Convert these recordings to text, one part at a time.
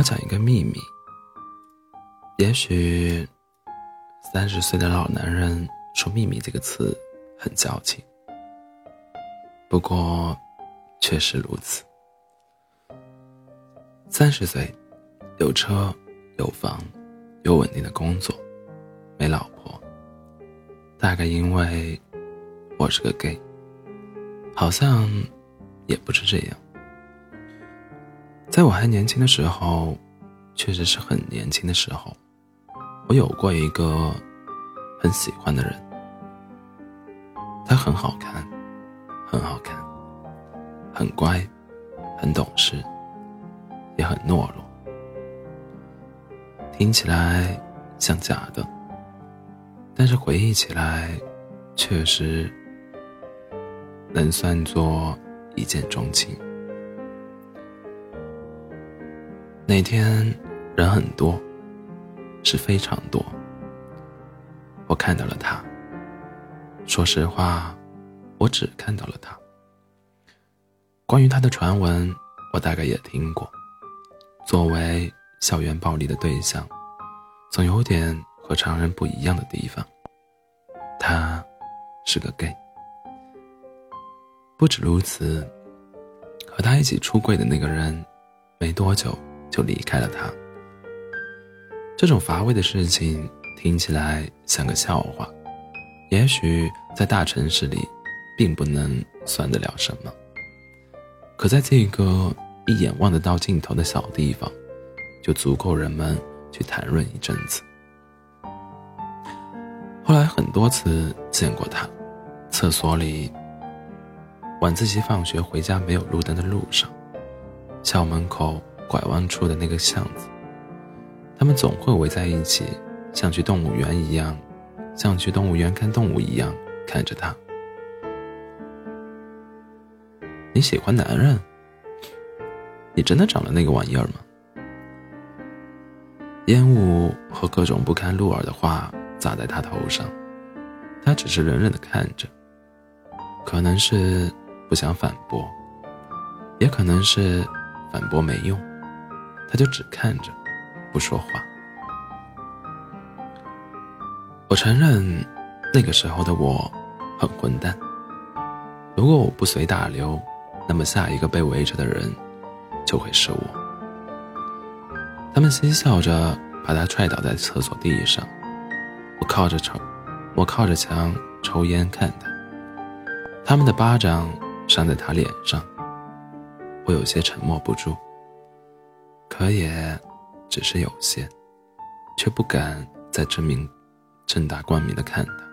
要讲一个秘密。也许，三十岁的老男人说“秘密”这个词很矫情，不过，确实如此。三十岁，有车有房，有稳定的工作，没老婆。大概因为我是个 gay，好像也不是这样。在我还年轻的时候，确实是很年轻的时候。我有过一个很喜欢的人，他很好看，很好看，很乖，很懂事，也很懦弱。听起来像假的，但是回忆起来，确实能算作一见钟情。那天人很多。是非常多。我看到了他。说实话，我只看到了他。关于他的传闻，我大概也听过。作为校园暴力的对象，总有点和常人不一样的地方。他是个 gay。不止如此，和他一起出柜的那个人，没多久就离开了他。这种乏味的事情听起来像个笑话，也许在大城市里，并不能算得了什么。可在这个一眼望得到尽头的小地方，就足够人们去谈论一阵子。后来很多次见过他，厕所里，晚自习放学回家没有路灯的路上，校门口拐弯处的那个巷子。他们总会围在一起，像去动物园一样，像去动物园看动物一样看着他。你喜欢男人？你真的长了那个玩意儿吗？烟雾和各种不堪入耳的话砸在他头上，他只是冷冷的看着，可能是不想反驳，也可能是反驳没用，他就只看着。不说话。我承认，那个时候的我很混蛋。如果我不随大流，那么下一个被围着的人就会是我。他们嬉笑着把他踹倒在厕所地上，我靠着抽，我靠着墙抽烟看他。他们的巴掌扇在他脸上，我有些沉默不住。可也。只是有些，却不敢再正明、正大光明的看他，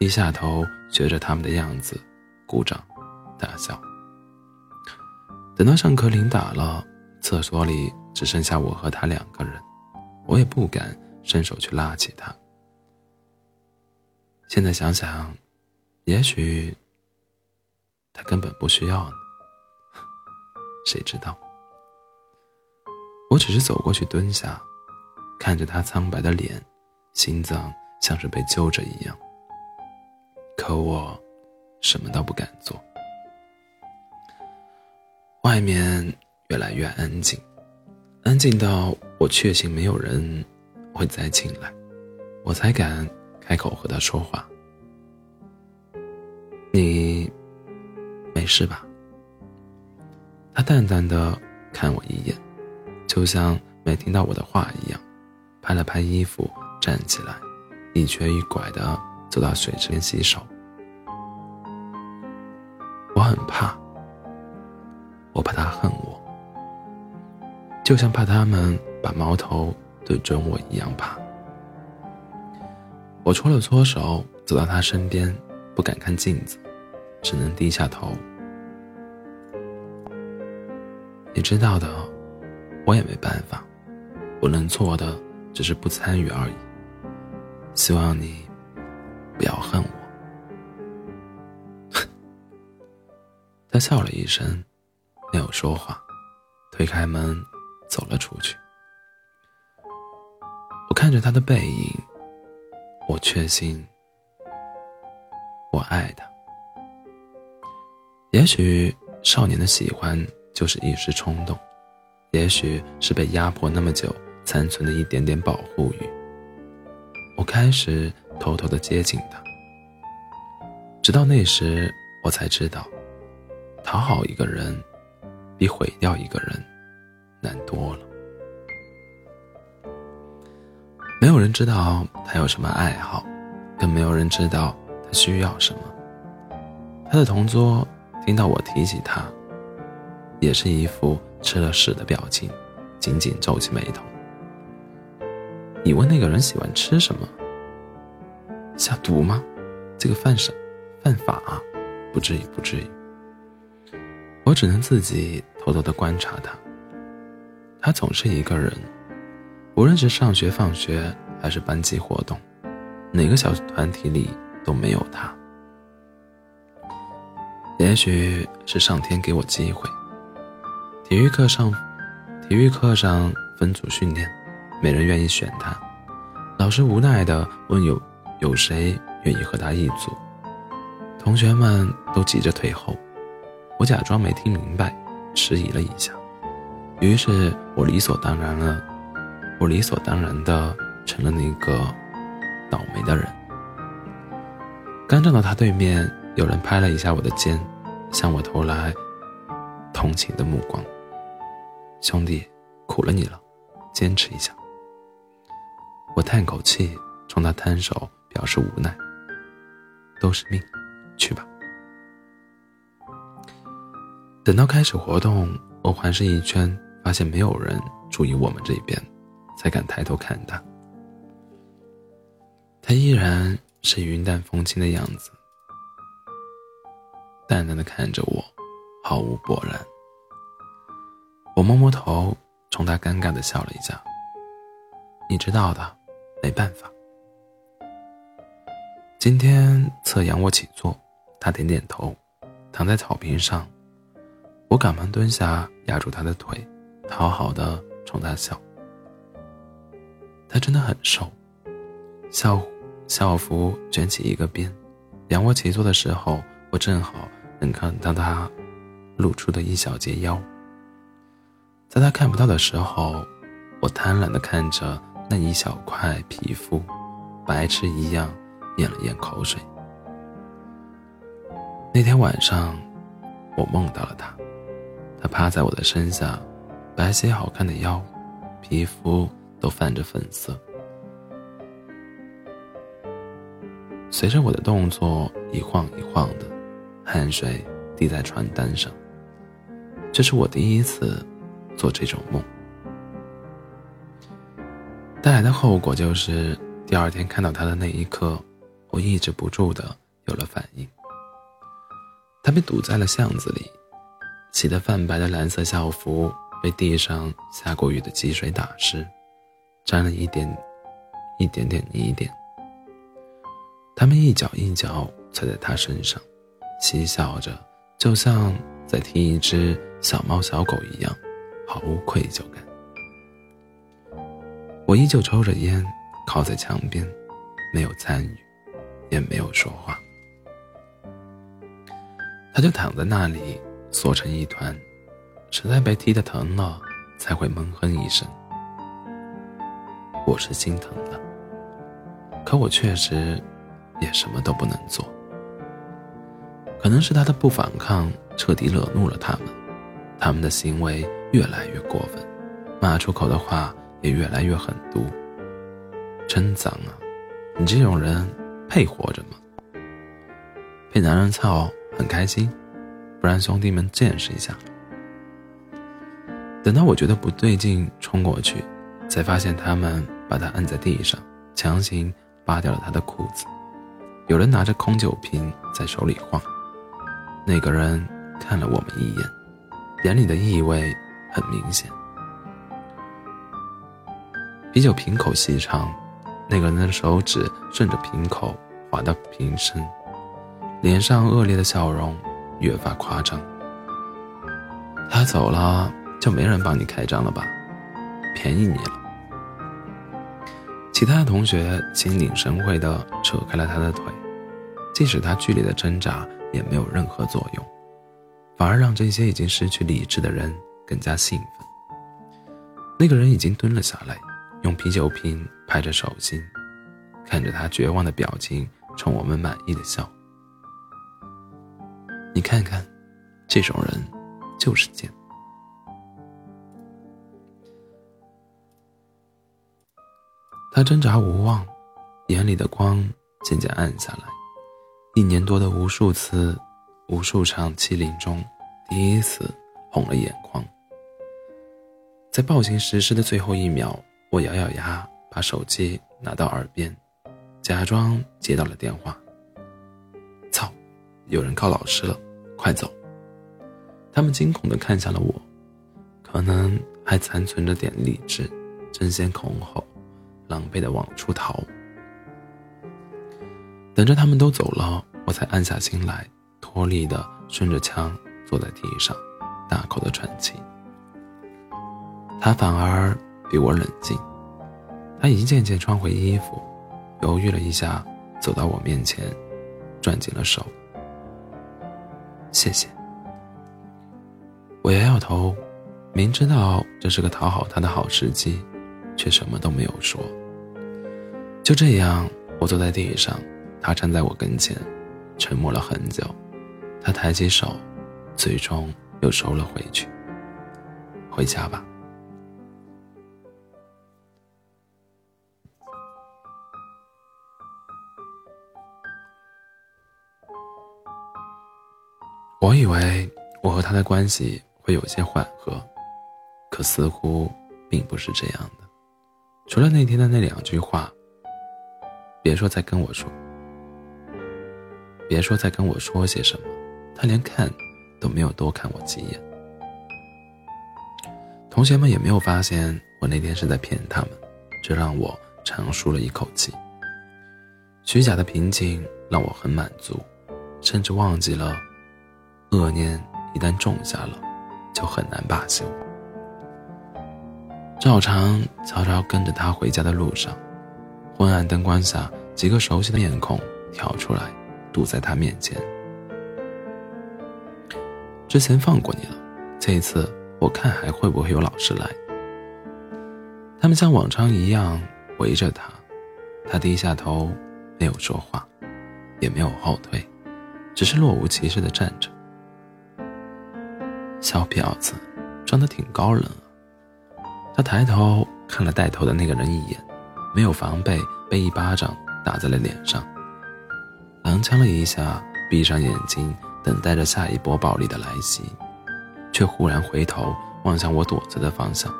低下头学着他们的样子，鼓掌、大笑。等到上课铃打了，厕所里只剩下我和他两个人，我也不敢伸手去拉起他。现在想想，也许他根本不需要呢，谁知道？我只是走过去蹲下，看着他苍白的脸，心脏像是被揪着一样。可我什么都不敢做。外面越来越安静，安静到我确信没有人会再进来，我才敢开口和他说话。你没事吧？他淡淡的看我一眼。就像没听到我的话一样，拍了拍衣服，站起来，一瘸一拐的走到水池边洗手。我很怕，我怕他恨我，就像怕他们把矛头对准我一样怕。我搓了搓手，走到他身边，不敢看镜子，只能低下头。你知道的。我也没办法，我能做的只是不参与而已。希望你不要恨我。他笑了一声，没有说话，推开门走了出去。我看着他的背影，我确信我爱他。也许少年的喜欢就是一时冲动。也许是被压迫那么久残存的一点点保护欲。我开始偷偷的接近他，直到那时，我才知道，讨好一个人，比毁掉一个人难多了。没有人知道他有什么爱好，更没有人知道他需要什么。他的同桌听到我提起他，也是一副吃了屎的表情，紧紧皱起眉头。你问那个人喜欢吃什么？下毒吗？这个犯什犯法？不至于，不至于。我只能自己偷偷的观察他。他总是一个人。无论是上学、放学，还是班级活动，哪个小团体里都没有他。也许是上天给我机会。体育课上，体育课上分组训练，没人愿意选他。老师无奈的问有有谁愿意和他一组，同学们都急着退后。我假装没听明白，迟疑了一下，于是我理所当然了。我理所当然的成了那个倒霉的人。刚站到他对面，有人拍了一下我的肩，向我投来同情的目光。兄弟，苦了你了，坚持一下。我叹口气，冲他摊手，表示无奈。都是命，去吧。等到开始活动，我环视一圈，发现没有人注意我们这边。才敢抬头看他，他依然是云淡风轻的样子，淡淡的看着我，毫无波澜。我摸摸头，冲他尴尬的笑了一下。你知道的，没办法。今天测仰卧起坐，他点点头，躺在草坪上，我赶忙蹲下压住他的腿，讨好的冲他笑。他真的很瘦，校校服卷起一个边，仰卧起坐的时候，我正好能看到他露出的一小截腰。在他看不到的时候，我贪婪的看着那一小块皮肤，白痴一样咽了咽口水。那天晚上，我梦到了他，他趴在我的身下，白皙好看的腰，皮肤。都泛着粉色，随着我的动作一晃一晃的，汗水滴在床单上。这是我第一次做这种梦，带来的后果就是，第二天看到他的那一刻，我抑制不住的有了反应。他被堵在了巷子里，洗得泛白的蓝色校服被地上下过雨的积水打湿。沾了一点，一点点泥点。他们一脚一脚踩在他身上，嬉笑着，就像在踢一只小猫小狗一样，毫无愧疚感。我依旧抽着烟，靠在墙边，没有参与，也没有说话。他就躺在那里，缩成一团，实在被踢得疼了，才会闷哼一声。我是心疼的，可我确实也什么都不能做。可能是他的不反抗彻底惹怒了他们，他们的行为越来越过分，骂出口的话也越来越狠毒。真脏啊！你这种人配活着吗？被男人操很开心，不然兄弟们见识一下。等到我觉得不对劲，冲过去。才发现他们把他按在地上，强行扒掉了他的裤子。有人拿着空酒瓶在手里晃。那个人看了我们一眼，眼里的意味很明显。啤酒瓶口细长，那个人的手指顺着瓶口滑到瓶身，脸上恶劣的笑容越发夸张。他走了，就没人帮你开张了吧？便宜你了。其他同学心领神会地扯开了他的腿，即使他剧烈的挣扎也没有任何作用，反而让这些已经失去理智的人更加兴奋。那个人已经蹲了下来，用啤酒瓶拍着手心，看着他绝望的表情，冲我们满意的笑。你看看，这种人就是贱。他挣扎无望，眼里的光渐渐暗下来。一年多的无数次、无数场欺凌中，第一次红了眼眶。在暴行实施的最后一秒，我咬咬牙，把手机拿到耳边，假装接到了电话。操，有人告老师了，快走！他们惊恐地看向了我，可能还残存着点理智，争先恐后。狼狈的往出逃，等着他们都走了，我才安下心来，脱力的顺着墙坐在地上，大口的喘气。他反而比我冷静，他一件件穿回衣服，犹豫了一下，走到我面前，攥紧了手。谢谢。我摇摇头，明知道这是个讨好他的好时机，却什么都没有说。就这样，我坐在地上，他站在我跟前，沉默了很久。他抬起手，最终又收了回去。回家吧。我以为我和他的关系会有些缓和，可似乎并不是这样的。除了那天的那两句话。别说再跟我说，别说再跟我说些什么，他连看都没有多看我几眼。同学们也没有发现我那天是在骗他们，这让我长舒了一口气。虚假的平静让我很满足，甚至忘记了恶念一旦种下了，就很难罢休。照常悄悄跟着他回家的路上。昏暗灯光下，几个熟悉的面孔跳出来，堵在他面前。之前放过你了，这一次我看还会不会有老师来。他们像往常一样围着他，他低下头，没有说话，也没有后退，只是若无其事的站着。小婊子，装的挺高冷啊。他抬头看了带头的那个人一眼。没有防备，被一巴掌打在了脸上，踉跄了一下，闭上眼睛，等待着下一波暴力的来袭，却忽然回头望向我躲着的方向。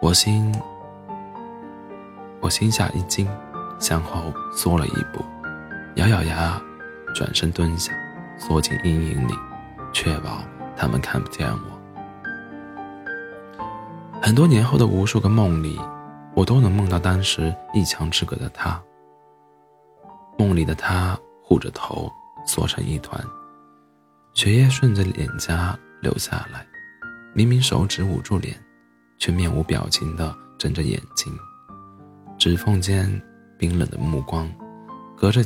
我心，我心下一惊，向后缩了一步，咬咬牙，转身蹲下，缩进阴影里，确保他们看不见我。很多年后的无数个梦里。我都能梦到当时一墙之隔的他。梦里的他护着头，缩成一团，血液顺着脸颊流下来。明明手指捂住脸，却面无表情地睁着眼睛，指缝间冰冷的目光，隔着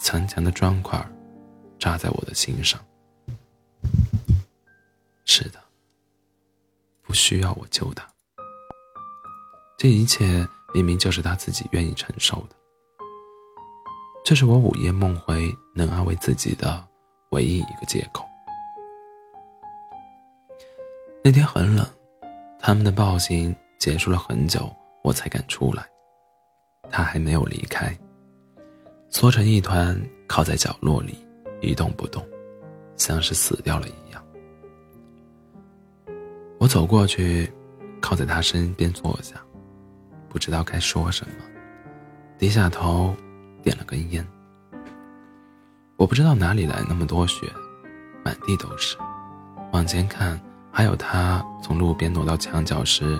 残墙的砖块，扎在我的心上。是的，不需要我救他。这一切明明就是他自己愿意承受的，这是我午夜梦回能安慰自己的唯一一个借口。那天很冷，他们的暴行结束了很久，我才敢出来。他还没有离开，缩成一团靠在角落里一动不动，像是死掉了一样。我走过去，靠在他身边坐下。不知道该说什么，低下头，点了根烟。我不知道哪里来那么多血，满地都是。往前看，还有他从路边挪到墙角时，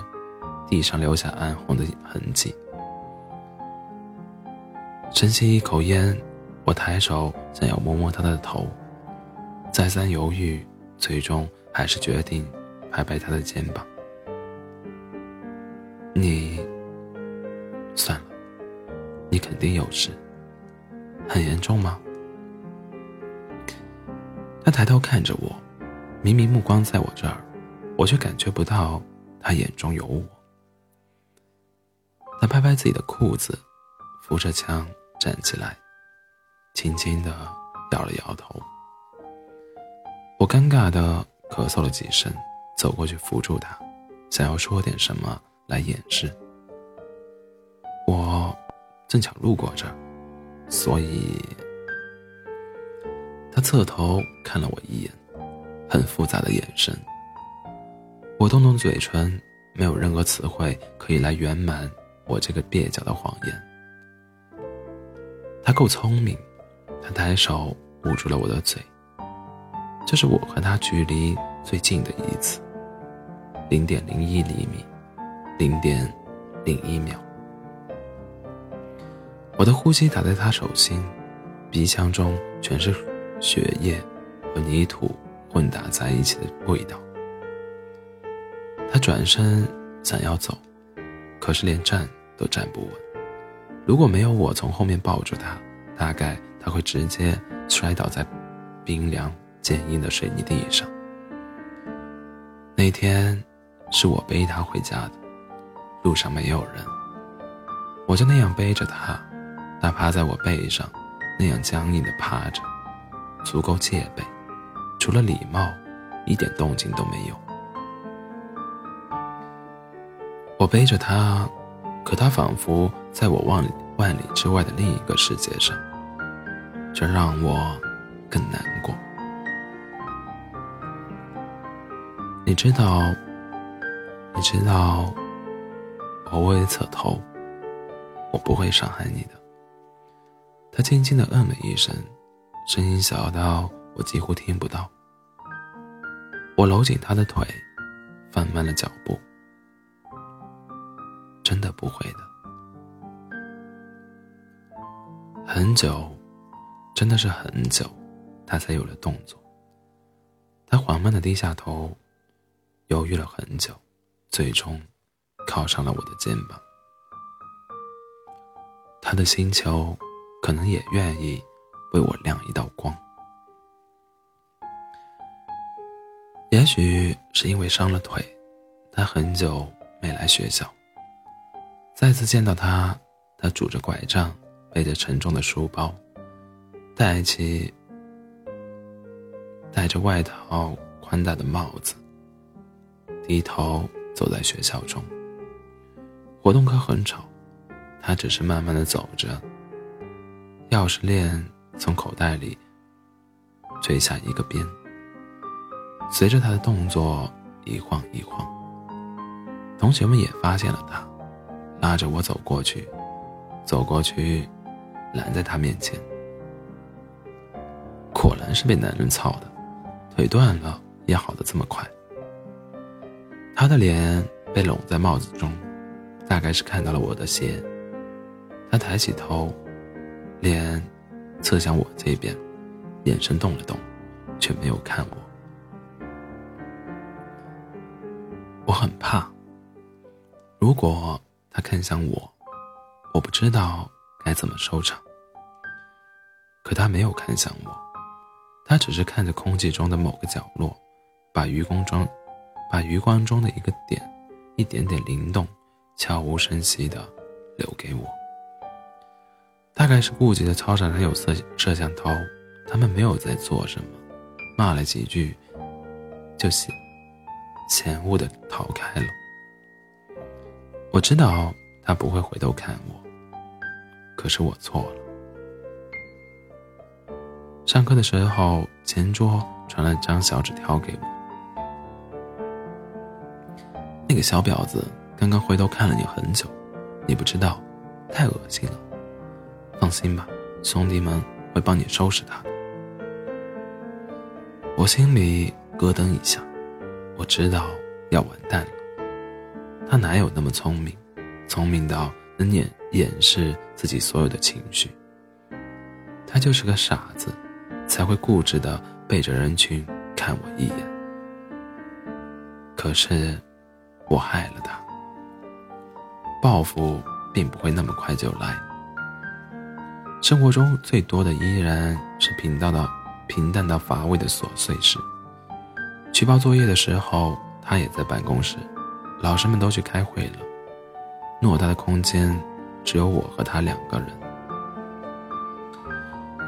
地上留下暗红的痕迹。深吸一口烟，我抬手想要摸摸他的头，再三犹豫，最终还是决定拍拍他的肩膀。你。算了，你肯定有事，很严重吗？他抬头看着我，明明目光在我这儿，我却感觉不到他眼中有我。他拍拍自己的裤子，扶着墙站起来，轻轻的摇了摇头。我尴尬的咳嗽了几声，走过去扶住他，想要说点什么来掩饰。我正巧路过这儿，所以他侧头看了我一眼，很复杂的眼神。我动动嘴唇，没有任何词汇可以来圆满我这个蹩脚的谎言。他够聪明，他抬手捂住了我的嘴。这是我和他距离最近的一次，零点零一厘米，零点零一秒。我的呼吸打在他手心，鼻腔中全是血液和泥土混打在一起的味道。他转身想要走，可是连站都站不稳。如果没有我从后面抱住他，大概他会直接摔倒在冰凉。坚硬的水泥地上。那天是我背他回家的，路上没有人，我就那样背着他，他趴在我背上，那样僵硬的趴着，足够戒备，除了礼貌，一点动静都没有。我背着他，可他仿佛在我万里万里之外的另一个世界上，这让我更难过。你知道，你知道，我微侧头，我不会伤害你的。他轻轻的嗯了一声，声音小到我几乎听不到。我搂紧他的腿，放慢了脚步。真的不会的。很久，真的是很久，他才有了动作。他缓慢的低下头。犹豫了很久，最终靠上了我的肩膀。他的星球可能也愿意为我亮一道光。也许是因为伤了腿，他很久没来学校。再次见到他，他拄着拐杖，背着沉重的书包，戴起戴着外套宽大的帽子。低头走在学校中，活动课很吵，他只是慢慢的走着。钥匙链从口袋里垂下一个边，随着他的动作一晃一晃。同学们也发现了他，拉着我走过去，走过去，拦在他面前。果然是被男人操的，腿断了也好的这么快。他的脸被拢在帽子中，大概是看到了我的鞋。他抬起头，脸侧向我这边，眼神动了动，却没有看我。我很怕，如果他看向我，我不知道该怎么收场。可他没有看向我，他只是看着空气中的某个角落，把余光装。把余光中的一个点，一点点灵动，悄无声息的留给我。大概是顾及的操场上有摄摄像头，他们没有在做什么，骂了几句，就嫌嫌恶的逃开了。我知道他不会回头看我，可是我错了。上课的时候，前桌传了张小纸条给我。那个小婊子刚刚回头看了你很久，你不知道，太恶心了。放心吧，兄弟们会帮你收拾他的。我心里咯噔一下，我知道要完蛋了。他哪有那么聪明，聪明到能掩掩饰自己所有的情绪？他就是个傻子，才会固执的背着人群看我一眼。可是。我害了他，报复并不会那么快就来。生活中最多的依然是平淡到平淡到乏味的琐碎事。去报作业的时候，他也在办公室，老师们都去开会了，偌大的空间只有我和他两个人。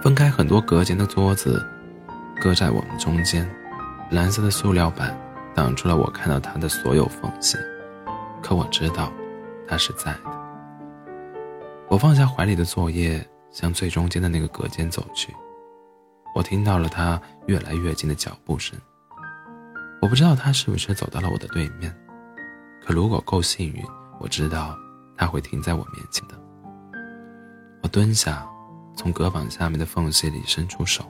分开很多隔间的桌子，搁在我们中间，蓝色的塑料板挡住了我看到他的所有缝隙。可我知道，他是在的。我放下怀里的作业，向最中间的那个隔间走去。我听到了他越来越近的脚步声。我不知道他是不是走到了我的对面，可如果够幸运，我知道他会停在我面前的。我蹲下。从隔板下面的缝隙里伸出手，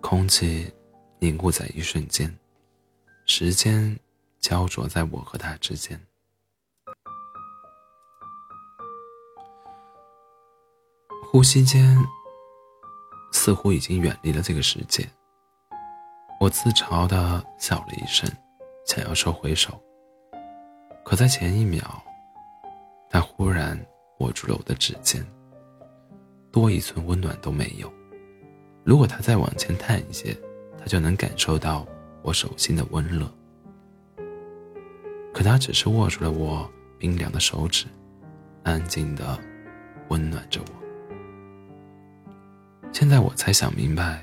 空气凝固在一瞬间，时间焦灼在我和他之间。呼吸间，似乎已经远离了这个世界。我自嘲的笑了一声，想要收回手，可在前一秒，他忽然握住了我的指尖。多一寸温暖都没有。如果他再往前探一些，他就能感受到我手心的温热。可他只是握住了我冰凉的手指，安静的温暖着我。现在我才想明白，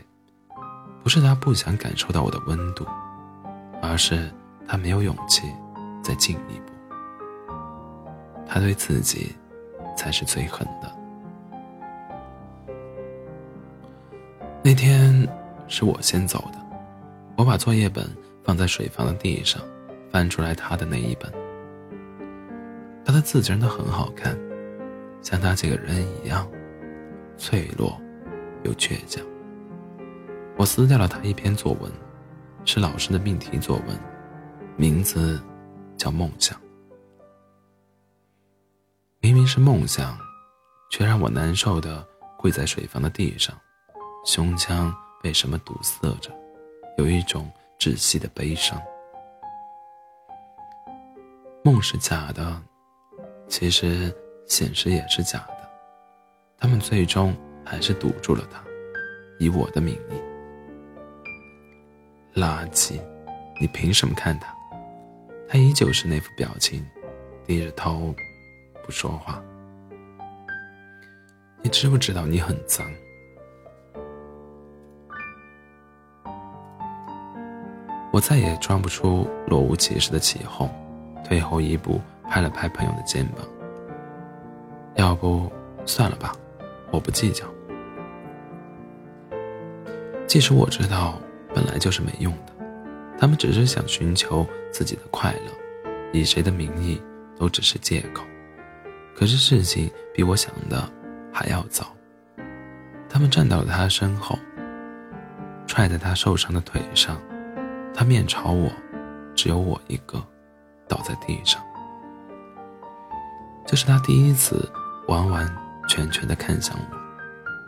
不是他不想感受到我的温度，而是他没有勇气再进一步。他对自己才是最狠的。那天是我先走的，我把作业本放在水房的地上，翻出来他的那一本。他的字真的很好看，像他这个人一样，脆弱又倔强。我撕掉了他一篇作文，是老师的命题作文，名字叫《梦想》。明明是梦想，却让我难受的跪在水房的地上。胸腔被什么堵塞着，有一种窒息的悲伤。梦是假的，其实现实也是假的。他们最终还是堵住了他，以我的名义。垃圾！你凭什么看他？他依旧是那副表情，低着头，不说话。你知不知道你很脏？我再也装不出若无其事的起哄，退后一步，拍了拍朋友的肩膀。要不算了吧，我不计较。即使我知道本来就是没用的，他们只是想寻求自己的快乐，以谁的名义都只是借口。可是事情比我想的还要糟。他们站到了他身后，踹在他受伤的腿上。他面朝我，只有我一个，倒在地上。这是他第一次完完全全的看向我，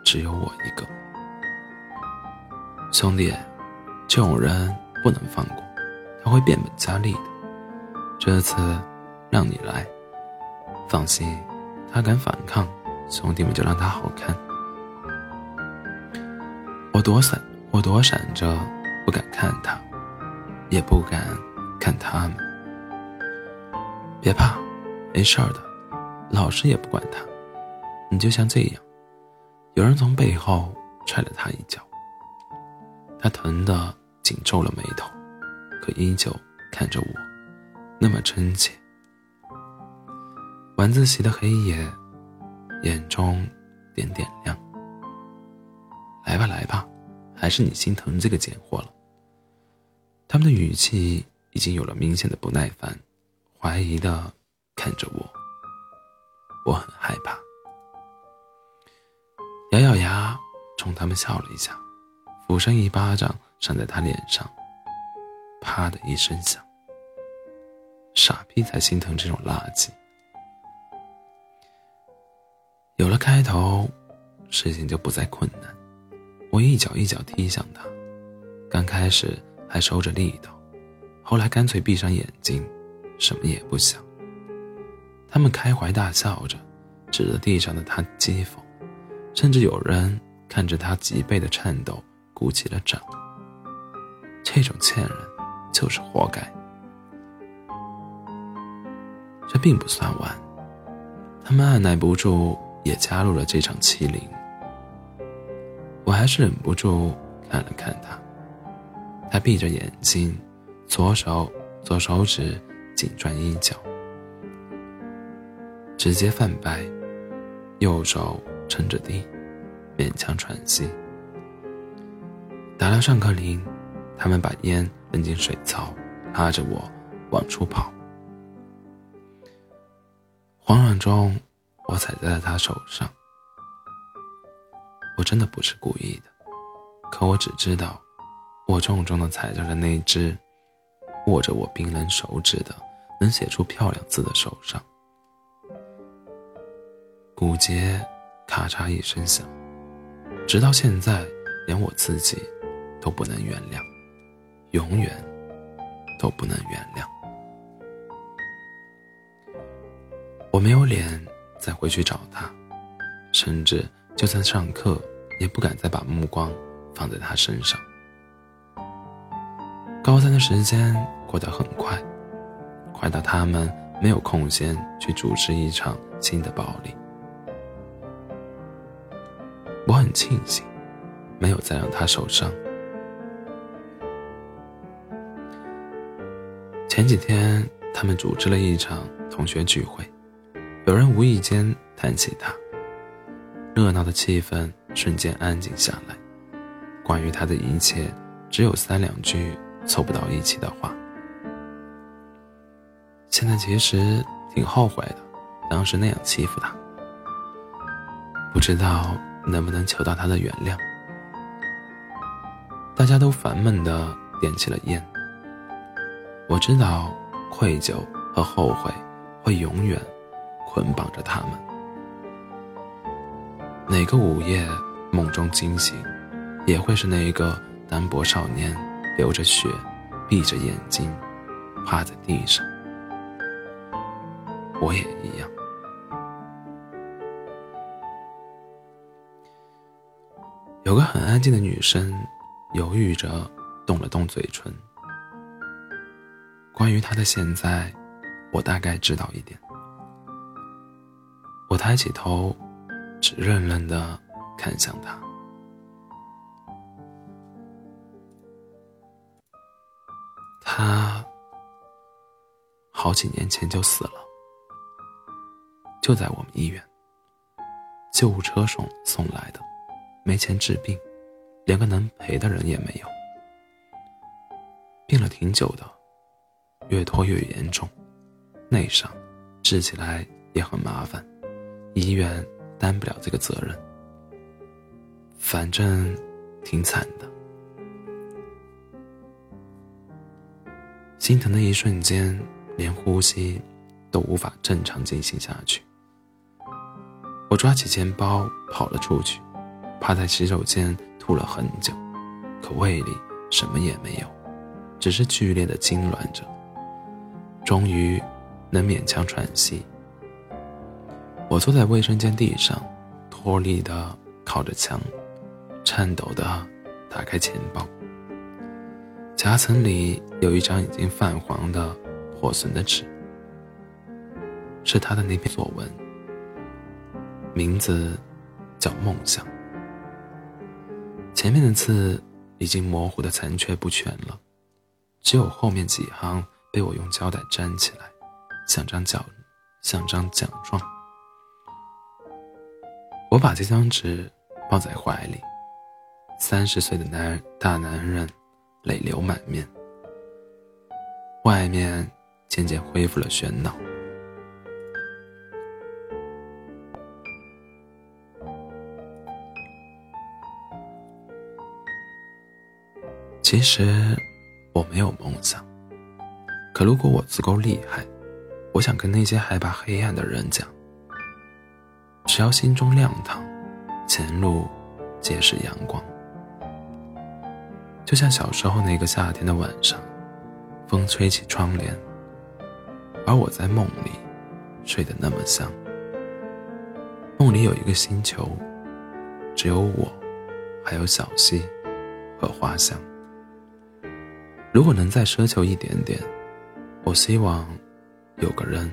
只有我一个。兄弟，这种人不能放过，他会变本加厉的。这次让你来，放心，他敢反抗，兄弟们就让他好看。我躲闪，我躲闪着，不敢看他。也不敢看他们。别怕，没事儿的，老师也不管他。你就像这样，有人从背后踹了他一脚，他疼得紧皱了眉头，可依旧看着我，那么真切。晚自习的黑夜，眼中点点亮。来吧，来吧，还是你心疼这个贱货了。他们的语气已经有了明显的不耐烦，怀疑的看着我。我很害怕，咬咬牙冲他们笑了一下，俯身一巴掌扇在他脸上，啪的一声响。傻逼才心疼这种垃圾。有了开头，事情就不再困难。我一脚一脚踢向他，刚开始。还收着力道，后来干脆闭上眼睛，什么也不想。他们开怀大笑着，指着地上的他讥讽，甚至有人看着他脊背的颤抖，鼓起了掌。这种欠人，就是活该。这并不算完，他们按耐不住，也加入了这场欺凌。我还是忍不住看了看他，他闭着眼睛，左手左手指紧攥衣角，直接泛白，右手撑着地，勉强喘息。打了上课铃，他们把烟扔进水槽，拉着我往出跑。慌乱中，我踩在了他手上。我真的不是故意的，可我只知道，我重重的踩在了那只握着我冰冷手指的、能写出漂亮字的手上。骨节咔嚓一声响，直到现在，连我自己都不能原谅，永远都不能原谅。我没有脸再回去找他，甚至。就算上课，也不敢再把目光放在他身上。高三的时间过得很快，快到他们没有空闲去主持一场新的暴力。我很庆幸，没有再让他受伤。前几天，他们组织了一场同学聚会，有人无意间谈起他。热闹的气氛瞬间安静下来，关于他的一切，只有三两句凑不到一起的话。现在其实挺后悔的，当时那样欺负他，不知道能不能求到他的原谅。大家都烦闷的点起了烟。我知道，愧疚和后悔会永远捆绑着他们。哪个午夜梦中惊醒，也会是那一个单薄少年，流着血，闭着眼睛，趴在地上。我也一样。有个很安静的女生，犹豫着动了动嘴唇。关于她的现在，我大概知道一点。我抬起头。只愣愣的看向他，好几年前就死了，就在我们医院，救护车送送来的，没钱治病，连个能陪的人也没有，病了挺久的，越拖越严重，内伤，治起来也很麻烦，医院。担不了这个责任，反正挺惨的。心疼的一瞬间，连呼吸都无法正常进行下去。我抓起钱包跑了出去，趴在洗手间吐了很久，可胃里什么也没有，只是剧烈的痉挛着。终于，能勉强喘息。我坐在卫生间地上，脱力的靠着墙，颤抖的打开钱包。夹层里有一张已经泛黄的破损的纸，是他的那篇作文，名字叫《梦想》。前面的字已经模糊的残缺不全了，只有后面几行被我用胶带粘起来，像张奖，像张奖状。我把这张纸抱在怀里，三十岁的男大男人，泪流满面。外面渐渐恢复了喧闹。其实我没有梦想，可如果我足够厉害，我想跟那些害怕黑暗的人讲。只要心中亮堂，前路皆是阳光。就像小时候那个夏天的晚上，风吹起窗帘，而我在梦里睡得那么香。梦里有一个星球，只有我，还有小溪和花香。如果能再奢求一点点，我希望有个人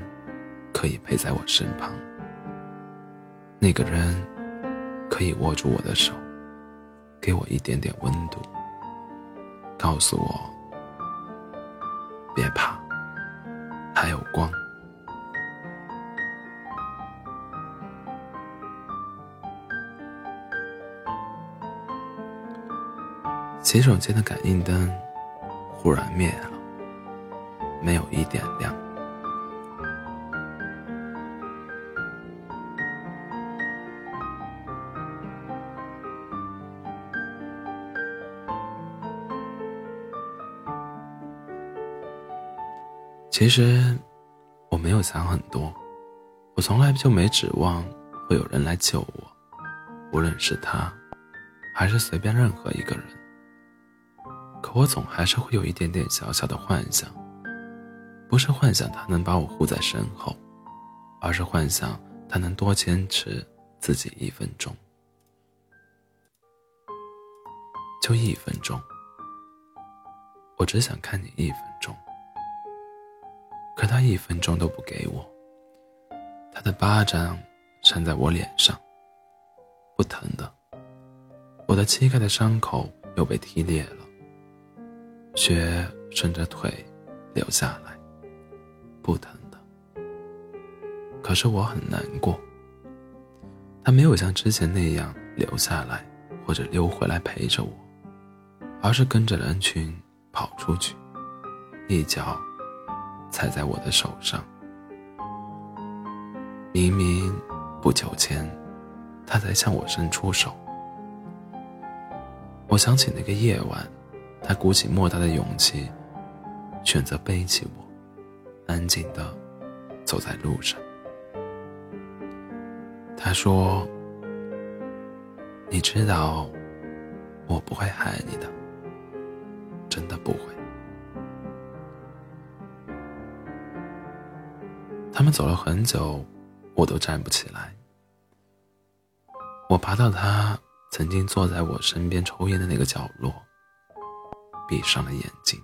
可以陪在我身旁。那个人可以握住我的手，给我一点点温度，告诉我别怕，还有光。洗手间的感应灯忽然灭了，没有一点亮。其实我没有想很多，我从来就没指望会有人来救我，无论是他，还是随便任何一个人。可我总还是会有一点点小小的幻想，不是幻想他能把我护在身后，而是幻想他能多坚持自己一分钟，就一分钟。我只想看你一分钟，可他一分钟都不给我。他的巴掌扇在我脸上，不疼的，我的膝盖的伤口又被踢裂了。血顺着腿流下来，不疼的。可是我很难过。他没有像之前那样留下来，或者溜回来陪着我，而是跟着人群跑出去，一脚踩在我的手上。明明不久前，他才向我伸出手。我想起那个夜晚。他鼓起莫大的勇气，选择背起我，安静的走在路上。他说：“你知道，我不会害你的，真的不会。”们走了很久，我都站不起来。我爬到他曾经坐在我身边抽烟的那个角落。闭上了眼睛。